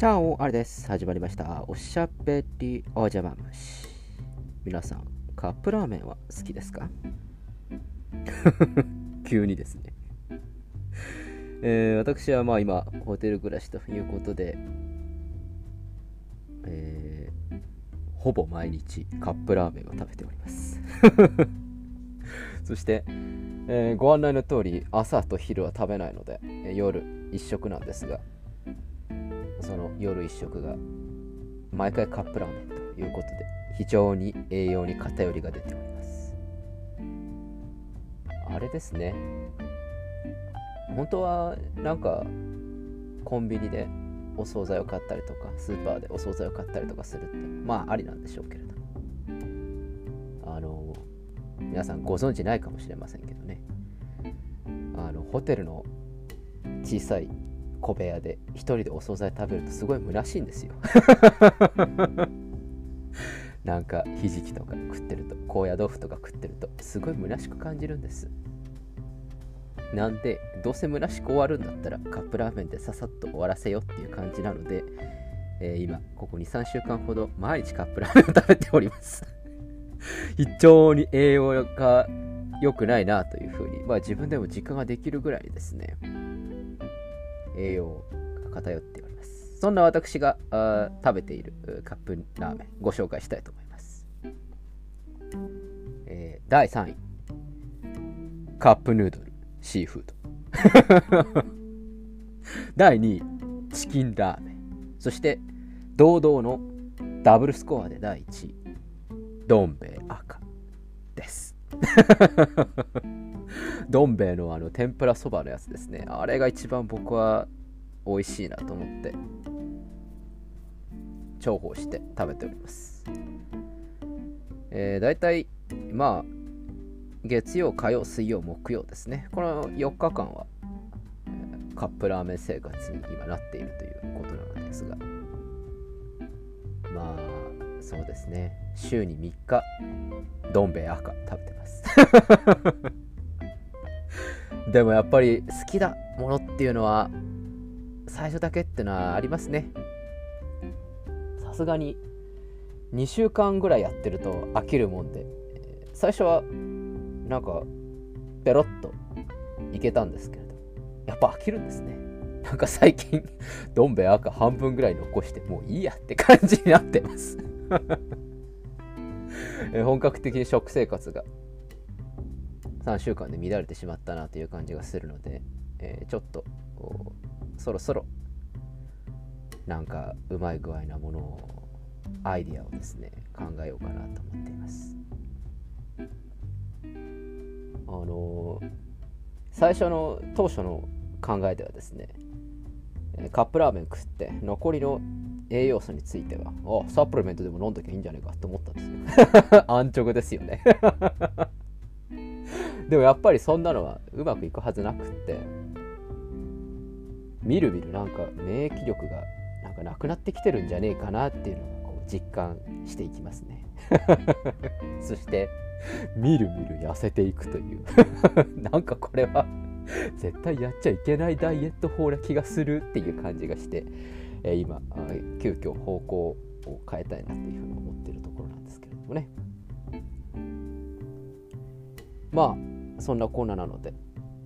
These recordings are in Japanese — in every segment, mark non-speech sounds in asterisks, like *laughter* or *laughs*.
チャオあれです。始まりました。おしゃべりお邪魔虫皆さんカップラーメンは好きですか？*laughs* 急にですね。えー、私はまあ今ホテル暮らしということで、えー、ほぼ毎日カップラーメンを食べております。*laughs* そして、えーご案内の通り朝と昼は食べないので、夜一食なんですがその夜一食が毎回カップラーメンということで非常に栄養に偏りが出ております。あれですね。本当はなんかコンビニでお惣菜を買ったりとかスーパーでお惣菜を買ったりとかするってまあありなんでしょうけれどあの皆さんご存知ないかもしれませんけどね。あのホテルの小さい小部屋で一人でお惣菜食べるとすごい虚しいんですよ。*laughs* なんかひじきとか食ってると高野豆腐とか食ってるとすごい虚しく感じるんです。なんでどうせ虚しく終わるんだったらカップラーメンでささっと終わらせよっていう感じなので、えー今ここ23週間ほど毎日カップラーメンを食べております。*laughs* 非常に栄養が良くないなというふうに、まあ、自分でも実感ができるぐらいですね栄養が偏っております。そんな私があ食べているカップラーメンご紹介したいと思います、えー第3位。カップヌードルシーフード。*laughs* 第2位。チキンラーメン。そして堂々のダブルスコアで第1位。どん兵衛赤です。どん兵衛のあの天ぷらそばのやつですね。あれが一番僕は美味しいなと思って。重宝して食べております。えー、大体まあ月曜火曜水曜木曜ですね。この4日間はカップラーメン生活に今なっているということなのですが。まあそうですね。週に3日どん兵衛赤食べてます。*laughs* でもやっぱり好きなものっていうのは最初だけってのはありますね。さすがに2週間ぐらいやってると飽きるもんで。最初はなんかペロッといけたんですけれど。やっぱ飽きるんですね。なんか最近 *laughs* どん兵衛赤半分ぐらい残してもういいやって感じになってます。*laughs* えー本格的に食生活が3週間で乱れてしまったなという感じがするので、えーちょっとこうそろそろなんかうまい具合なものをアイディアをですね考えようかなと思っています。あのー最初の当初の考えではですねカップラーメン食って残りの栄養素についてはあサプリメントでも飲んどきゃいいんじゃないかと思ったんですよ。*laughs* 安直ですよね。*laughs* でもやっぱりそんなのはうまくいくはずなくって。みるみるなんか免疫力がなんかなくなってきてるんじゃねえかなっていうのをこう実感していきますね。*laughs* そしてみるみる痩せていくという。*laughs* なんかこれは絶対やっちゃいけないダイエット法な気がするっていう感じがして、えー今あー急遽方向を変えたいなっていうふうに思っているところなんですけれどもね。まあそんなコーナーなので、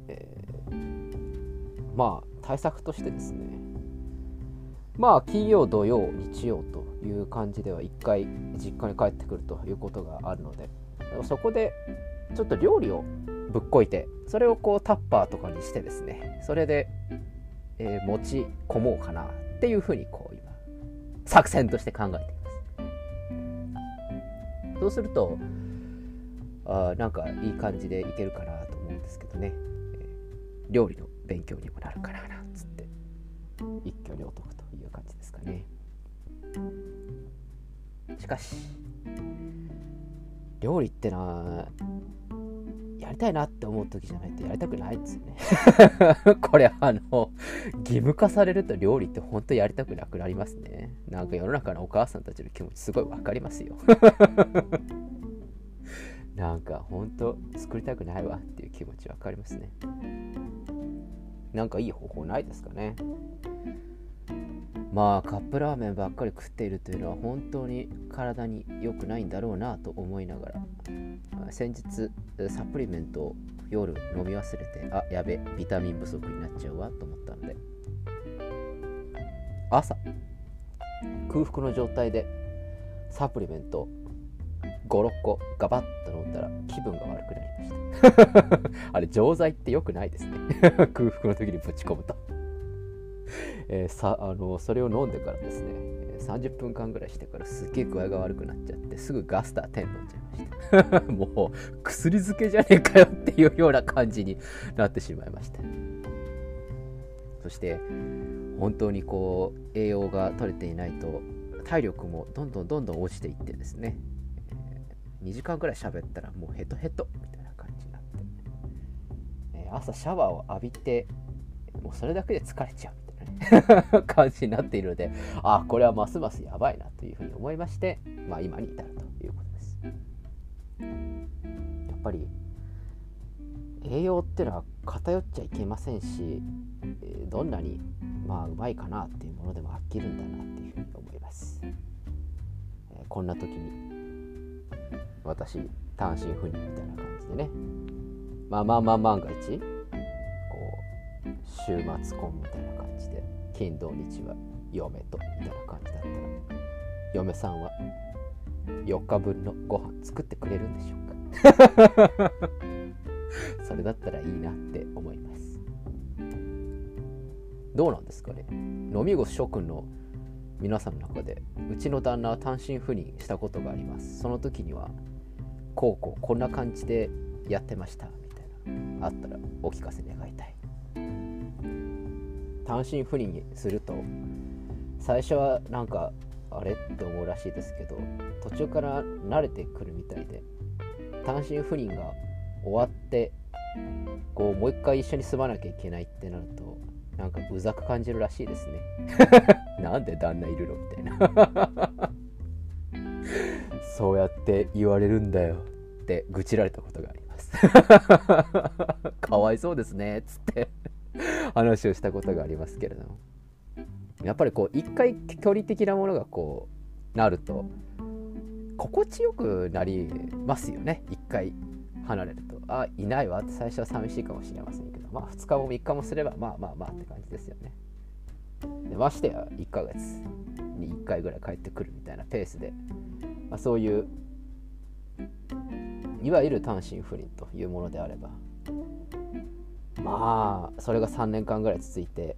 えーまあ対策としてですね。まあ金曜土曜日曜という感じでは1回実家に帰ってくるということがあるのでそこでちょっと料理をぶっこいてそれをこうタッパーとかにしてですねそれで、えー持ち込もうかなっていうふうにこう今作戦として考えています。そうするとあなんかいい感じでいけるかなと思うんですけどね、えー料理の勉強にもなるかななんつって。一挙両得という感じですかね。しかし料理ってのはやりたいなって思う時じゃないとやりたくないんですよね。*laughs* これあの義務化されると料理って本当やりたくなくなりますね。なんか世の中のお母さんたちの気持ちすごいわかりますよ。*laughs* なんか本当作りたくないわっていう気持ちわかりますね。なんかいい方法ないですかね。まあカップラーメンばっかり食っているというのは本当に体に良くないんだろうなと思いながら。先日サプリメントを夜飲み忘れてあやべビタミン不足になっちゃうわと思ったので。朝空腹の状態でサプリメント56個ガバッと飲んだら気分が悪くなりました。*laughs* あれ錠剤って良くないですね。*laughs* 空腹の時にぶち込むと。えー、さあのそれを飲んでからですね30分間ぐらいしてからすっげえ具合が悪くなっちゃってすぐガスター10飲んじゃいました。*laughs* もう薬漬けじゃねえかよっていうような感じになってしまいました。そして本当にこう栄養が取れていないと体力もどんどんどんどん落ちていってですね、2時間ぐらい喋ったらもうヘトヘトみたいな感じになって、えー、朝シャワーを浴びてもうそれだけで疲れちゃうみたいな感じになっているので、*laughs* あ、これはますますやばいなというふうに思いまして、まあ、今に至るということです。やっぱり栄養っていうのは偏っちゃいけませんし、どんなにまあうまいかなっていうものでも飽きるんだなっていうふうに思います。こんな時に私単身赴任みたいな感じでね。まあまあまあ万が一。こう週末婚みたいな感じで。金土日は嫁とみたいな感じだったら。嫁さんは4日分のご飯作ってくれるんでしょうか。*laughs* それだったらいいなって思います。どうなんですかね。飲み子諸君の皆さんの中でうちの旦那は単身赴任したことがあります。その時にはこうこうこんな感じでやってましたみたいな。あったらお聞かせ願いたい。単身赴任にすると最初はなんかあれ？って思うらしいですけど途中から慣れてくるみたいで単身赴任が終わってこうもう一回一緒に住まなきゃいけないってなるとなんかうざく感じるらしいですね。*laughs* なんで旦那いるの？みたいな。*laughs* そうやって言われるんだよ。って愚痴られたことがあります。*laughs* かわいそうですね。っつって。話をしたことがありますけれども。やっぱりこう一回距離的なものがこうなると心地よくなりますよね。一回離れると。あいないわ。って最初は寂しいかもしれませんけど。まあ2日も3日もすればまあまあまあって感じですよね。でましてや1ヶ月に1回ぐらい帰ってくるみたいなペースで、まあ、そういういわゆる単身赴任というものであればまあそれが3年間ぐらい続いて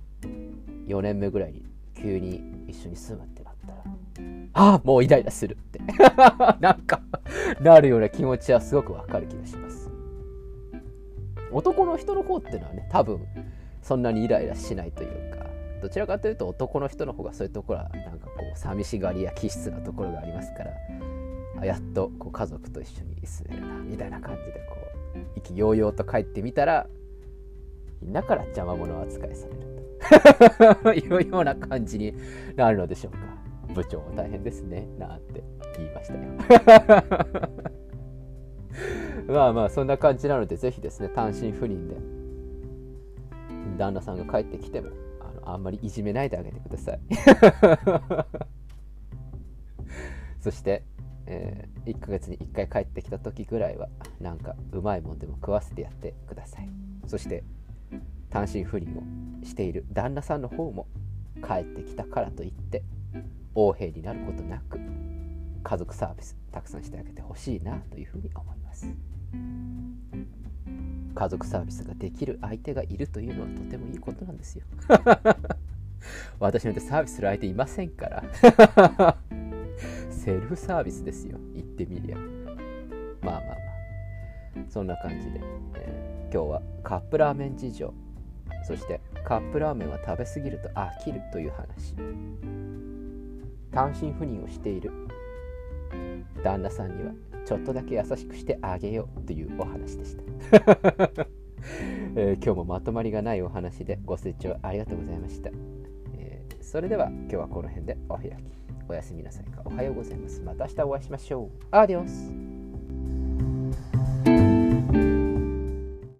4年目ぐらいに急に一緒に住むってなったらああもうイライラするって *laughs* なんかなるような気持ちはすごくわかる気がします。男の人の方っていうのはね多分そんなにイライラしないというかどちらかというと男の人の方がそういうところはなんかこう寂しがりや気質なところがありますからやっとこう家族と一緒に住めるなみたいな感じでこう意気揚々と帰ってみたらだから邪魔者扱いされると *laughs* いうような感じになるのでしょうか。部長も大変ですね。なんて言いましたよ。*laughs* まあまあそんな感じなので、ぜひですね、単身赴任で、旦那さんが帰ってきても、あのあんまりいじめないであげてください。*laughs* そして、えー、1ヶ月に1回帰ってきた時ぐらいは、なんかうまいもんでも食わせてやってください。そして、単身赴任をしている旦那さんの方も帰ってきたからといって横柄になることなく家族サービスたくさんしてあげてほしいなというふうに思います。家族サービスができる相手がいるというのはとてもいいことなんですよ。*laughs* 私なんてサービスする相手いませんから *laughs* *laughs* セルフサービスですよ。言ってみりゃ。まあまあまあ。そんな感じで、えー、今日はカップラーメン事情。そしてカップラーメンは食べ過ぎると飽きるという話。単身赴任をしている。旦那さんにはちょっとだけ優しくしてあげようというお話でした、*laughs* えー、今日もまとまりがないお話でご清聴ありがとうございました、えー、それでは今日はこの辺でお開き。おやすみなさいか。おはようございます。また明日お会いしましょう。アディオス。